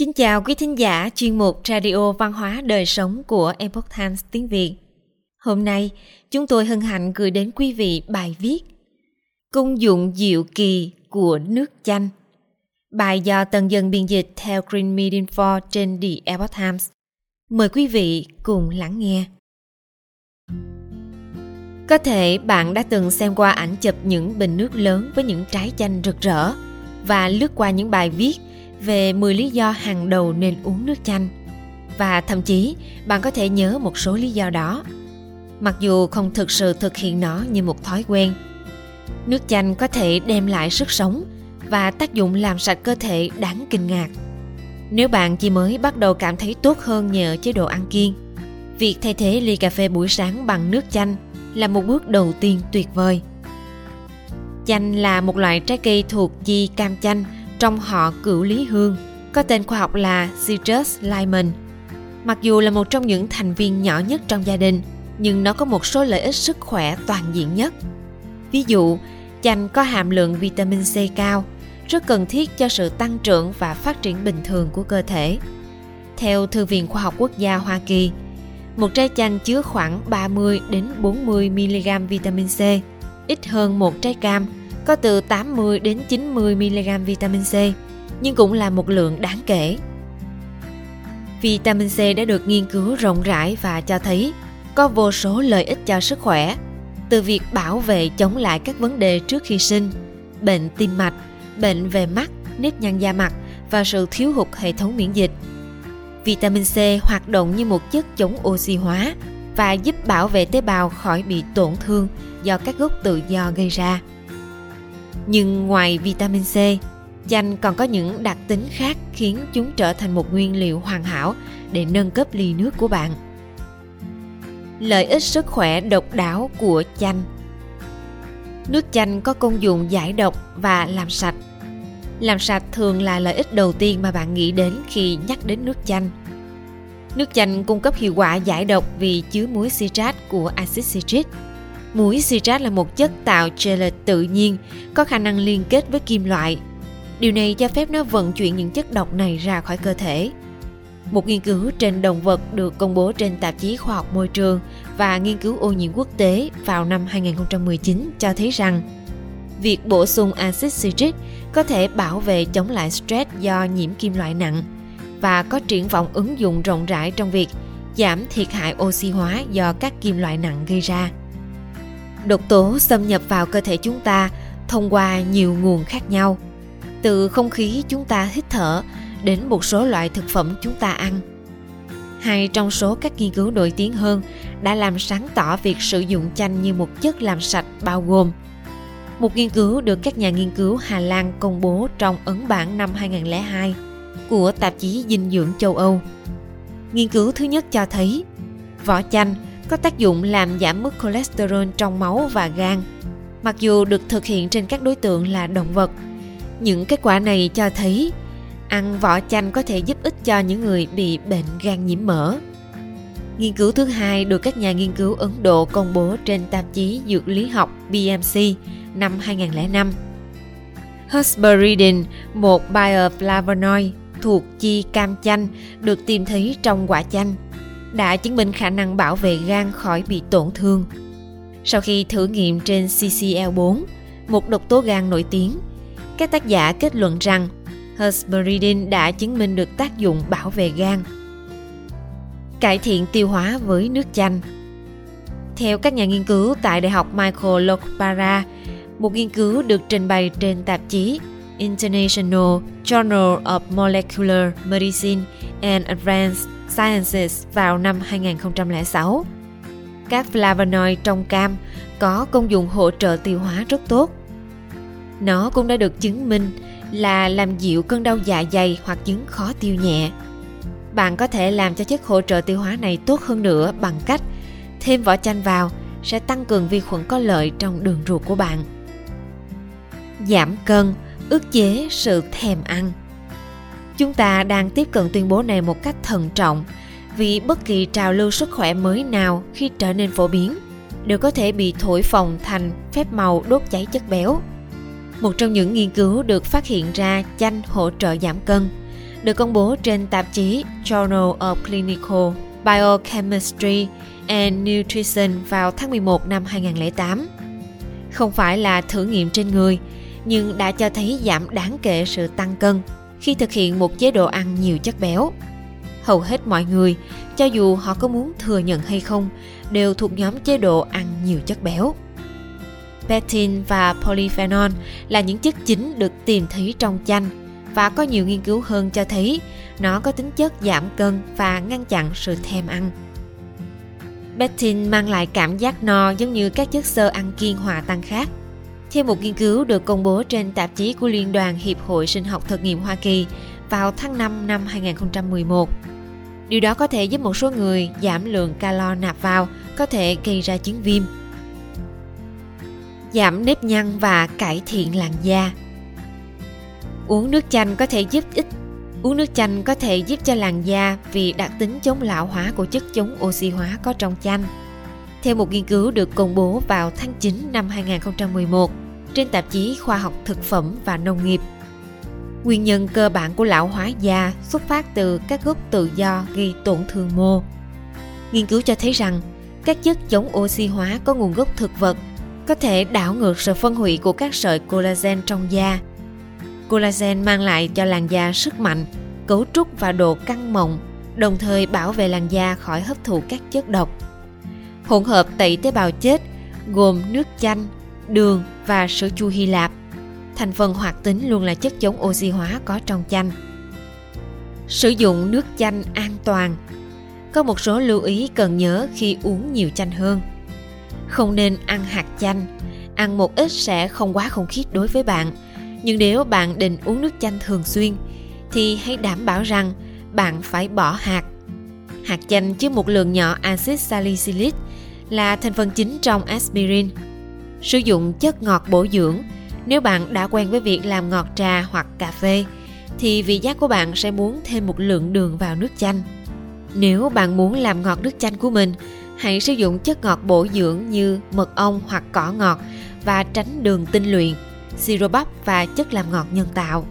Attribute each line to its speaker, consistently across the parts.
Speaker 1: Kính chào quý thính giả chuyên mục Radio Văn hóa Đời Sống của Epoch Times tiếng Việt. Hôm nay, chúng tôi hân hạnh gửi đến quý vị bài viết Công dụng diệu kỳ của nước chanh. Bài do tần dân biên dịch theo Green Media for trên The Epoch Times. Mời quý vị cùng lắng nghe. Có thể bạn đã từng xem qua ảnh chụp những bình nước lớn với những trái chanh rực rỡ và lướt qua những bài viết về 10 lý do hàng đầu nên uống nước chanh. Và thậm chí bạn có thể nhớ một số lý do đó. Mặc dù không thực sự thực hiện nó như một thói quen. Nước chanh có thể đem lại sức sống và tác dụng làm sạch cơ thể đáng kinh ngạc. Nếu bạn chỉ mới bắt đầu cảm thấy tốt hơn nhờ chế độ ăn kiêng, việc thay thế ly cà phê buổi sáng bằng nước chanh là một bước đầu tiên tuyệt vời. Chanh là một loại trái cây thuộc chi cam chanh trong họ cửu lý hương, có tên khoa học là Citrus Lyman. Mặc dù là một trong những thành viên nhỏ nhất trong gia đình, nhưng nó có một số lợi ích sức khỏe toàn diện nhất. Ví dụ, chanh có hàm lượng vitamin C cao, rất cần thiết cho sự tăng trưởng và phát triển bình thường của cơ thể. Theo Thư viện Khoa học Quốc gia Hoa Kỳ, một trái chanh chứa khoảng 30 đến 40 mg vitamin C, ít hơn một trái cam có từ 80 đến 90 mg vitamin C, nhưng cũng là một lượng đáng kể. Vitamin C đã được nghiên cứu rộng rãi và cho thấy có vô số lợi ích cho sức khỏe, từ việc bảo vệ chống lại các vấn đề trước khi sinh, bệnh tim mạch, bệnh về mắt, nếp nhăn da mặt và sự thiếu hụt hệ thống miễn dịch. Vitamin C hoạt động như một chất chống oxy hóa và giúp bảo vệ tế bào khỏi bị tổn thương do các gốc tự do gây ra. Nhưng ngoài vitamin C, chanh còn có những đặc tính khác khiến chúng trở thành một nguyên liệu hoàn hảo để nâng cấp ly nước của bạn. Lợi ích sức khỏe độc đáo của chanh Nước chanh có công dụng giải độc và làm sạch. Làm sạch thường là lợi ích đầu tiên mà bạn nghĩ đến khi nhắc đến nước chanh. Nước chanh cung cấp hiệu quả giải độc vì chứa muối citrat của axit citric Muối citrat là một chất tạo gelat tự nhiên, có khả năng liên kết với kim loại. Điều này cho phép nó vận chuyển những chất độc này ra khỏi cơ thể. Một nghiên cứu trên động vật được công bố trên tạp chí Khoa học Môi trường và Nghiên cứu ô nhiễm quốc tế vào năm 2019 cho thấy rằng việc bổ sung axit citric có thể bảo vệ chống lại stress do nhiễm kim loại nặng và có triển vọng ứng dụng rộng rãi trong việc giảm thiệt hại oxy hóa do các kim loại nặng gây ra. Độc tố xâm nhập vào cơ thể chúng ta thông qua nhiều nguồn khác nhau, từ không khí chúng ta hít thở đến một số loại thực phẩm chúng ta ăn. Hai trong số các nghiên cứu nổi tiếng hơn đã làm sáng tỏ việc sử dụng chanh như một chất làm sạch bao gồm một nghiên cứu được các nhà nghiên cứu Hà Lan công bố trong ấn bản năm 2002 của tạp chí dinh dưỡng châu Âu. Nghiên cứu thứ nhất cho thấy vỏ chanh có tác dụng làm giảm mức cholesterol trong máu và gan. Mặc dù được thực hiện trên các đối tượng là động vật, những kết quả này cho thấy ăn vỏ chanh có thể giúp ích cho những người bị bệnh gan nhiễm mỡ. Nghiên cứu thứ hai được các nhà nghiên cứu Ấn Độ công bố trên tạp chí Dược lý học BMC năm 2005. Hesperidin, một bioflavonoid thuộc chi cam chanh, được tìm thấy trong quả chanh đã chứng minh khả năng bảo vệ gan khỏi bị tổn thương. Sau khi thử nghiệm trên CCL4, một độc tố gan nổi tiếng, các tác giả kết luận rằng Hesperidin đã chứng minh được tác dụng bảo vệ gan. Cải thiện tiêu hóa với nước chanh Theo các nhà nghiên cứu tại Đại học Michael Lokpara, một nghiên cứu được trình bày trên tạp chí International Journal of Molecular Medicine and Advanced Sciences vào năm 2006. Các flavonoid trong cam có công dụng hỗ trợ tiêu hóa rất tốt. Nó cũng đã được chứng minh là làm dịu cơn đau dạ dày hoặc chứng khó tiêu nhẹ. Bạn có thể làm cho chất hỗ trợ tiêu hóa này tốt hơn nữa bằng cách thêm vỏ chanh vào sẽ tăng cường vi khuẩn có lợi trong đường ruột của bạn. Giảm cân, ức chế sự thèm ăn. Chúng ta đang tiếp cận tuyên bố này một cách thận trọng vì bất kỳ trào lưu sức khỏe mới nào khi trở nên phổ biến đều có thể bị thổi phồng thành phép màu đốt cháy chất béo. Một trong những nghiên cứu được phát hiện ra chanh hỗ trợ giảm cân, được công bố trên tạp chí Journal of Clinical Biochemistry and Nutrition vào tháng 11 năm 2008. Không phải là thử nghiệm trên người, nhưng đã cho thấy giảm đáng kể sự tăng cân khi thực hiện một chế độ ăn nhiều chất béo. Hầu hết mọi người, cho dù họ có muốn thừa nhận hay không, đều thuộc nhóm chế độ ăn nhiều chất béo. Pectin và polyphenol là những chất chính được tìm thấy trong chanh và có nhiều nghiên cứu hơn cho thấy nó có tính chất giảm cân và ngăn chặn sự thèm ăn. Pectin mang lại cảm giác no giống như các chất xơ ăn kiêng hòa tan khác. Theo một nghiên cứu được công bố trên tạp chí của Liên đoàn Hiệp hội Sinh học Thực nghiệm Hoa Kỳ vào tháng 5 năm 2011, Điều đó có thể giúp một số người giảm lượng calo nạp vào, có thể gây ra chứng viêm. Giảm nếp nhăn và cải thiện làn da. Uống nước chanh có thể giúp ích Uống nước chanh có thể giúp cho làn da vì đặc tính chống lão hóa của chất chống oxy hóa có trong chanh. Theo một nghiên cứu được công bố vào tháng 9 năm 2011 trên tạp chí Khoa học Thực phẩm và Nông nghiệp Nguyên nhân cơ bản của lão hóa da xuất phát từ các gốc tự do gây tổn thương mô. Nghiên cứu cho thấy rằng các chất chống oxy hóa có nguồn gốc thực vật có thể đảo ngược sự phân hủy của các sợi collagen trong da. Collagen mang lại cho làn da sức mạnh, cấu trúc và độ căng mọng, đồng thời bảo vệ làn da khỏi hấp thụ các chất độc. Hỗn hợp tẩy tế bào chết gồm nước chanh, đường và sữa chua Hy Lạp thành phần hoạt tính luôn là chất chống oxy hóa có trong chanh. Sử dụng nước chanh an toàn. Có một số lưu ý cần nhớ khi uống nhiều chanh hơn. Không nên ăn hạt chanh, ăn một ít sẽ không quá không khiết đối với bạn. Nhưng nếu bạn định uống nước chanh thường xuyên thì hãy đảm bảo rằng bạn phải bỏ hạt. Hạt chanh chứa một lượng nhỏ axit salicylic là thành phần chính trong aspirin. Sử dụng chất ngọt bổ dưỡng nếu bạn đã quen với việc làm ngọt trà hoặc cà phê, thì vị giác của bạn sẽ muốn thêm một lượng đường vào nước chanh. Nếu bạn muốn làm ngọt nước chanh của mình, hãy sử dụng chất ngọt bổ dưỡng như mật ong hoặc cỏ ngọt và tránh đường tinh luyện, siro bắp và chất làm ngọt nhân tạo.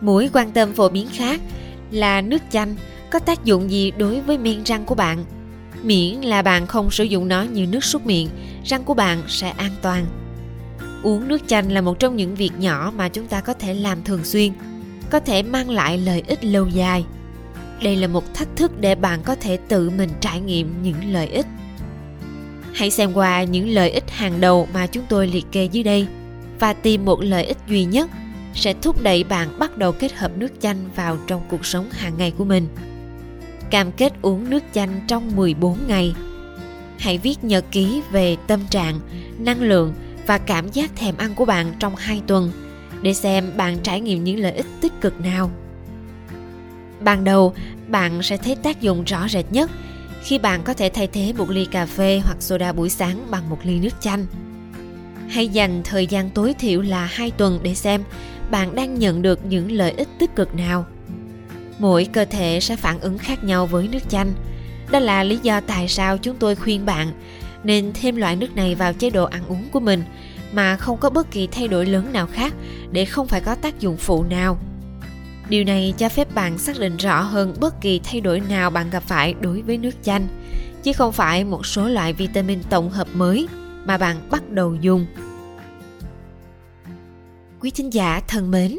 Speaker 1: Mũi quan tâm phổ biến khác là nước chanh có tác dụng gì đối với men răng của bạn. Miễn là bạn không sử dụng nó như nước súc miệng, răng của bạn sẽ an toàn uống nước chanh là một trong những việc nhỏ mà chúng ta có thể làm thường xuyên có thể mang lại lợi ích lâu dài đây là một thách thức để bạn có thể tự mình trải nghiệm những lợi ích hãy xem qua những lợi ích hàng đầu mà chúng tôi liệt kê dưới đây và tìm một lợi ích duy nhất sẽ thúc đẩy bạn bắt đầu kết hợp nước chanh vào trong cuộc sống hàng ngày của mình. Cam kết uống nước chanh trong 14 ngày. Hãy viết nhật ký về tâm trạng, năng lượng và cảm giác thèm ăn của bạn trong 2 tuần để xem bạn trải nghiệm những lợi ích tích cực nào. Ban đầu, bạn sẽ thấy tác dụng rõ rệt nhất khi bạn có thể thay thế một ly cà phê hoặc soda buổi sáng bằng một ly nước chanh. Hãy dành thời gian tối thiểu là 2 tuần để xem bạn đang nhận được những lợi ích tích cực nào. Mỗi cơ thể sẽ phản ứng khác nhau với nước chanh. Đó là lý do tại sao chúng tôi khuyên bạn nên thêm loại nước này vào chế độ ăn uống của mình mà không có bất kỳ thay đổi lớn nào khác để không phải có tác dụng phụ nào. Điều này cho phép bạn xác định rõ hơn bất kỳ thay đổi nào bạn gặp phải đối với nước chanh, chứ không phải một số loại vitamin tổng hợp mới mà bạn bắt đầu dùng. Quý thính giả thân mến,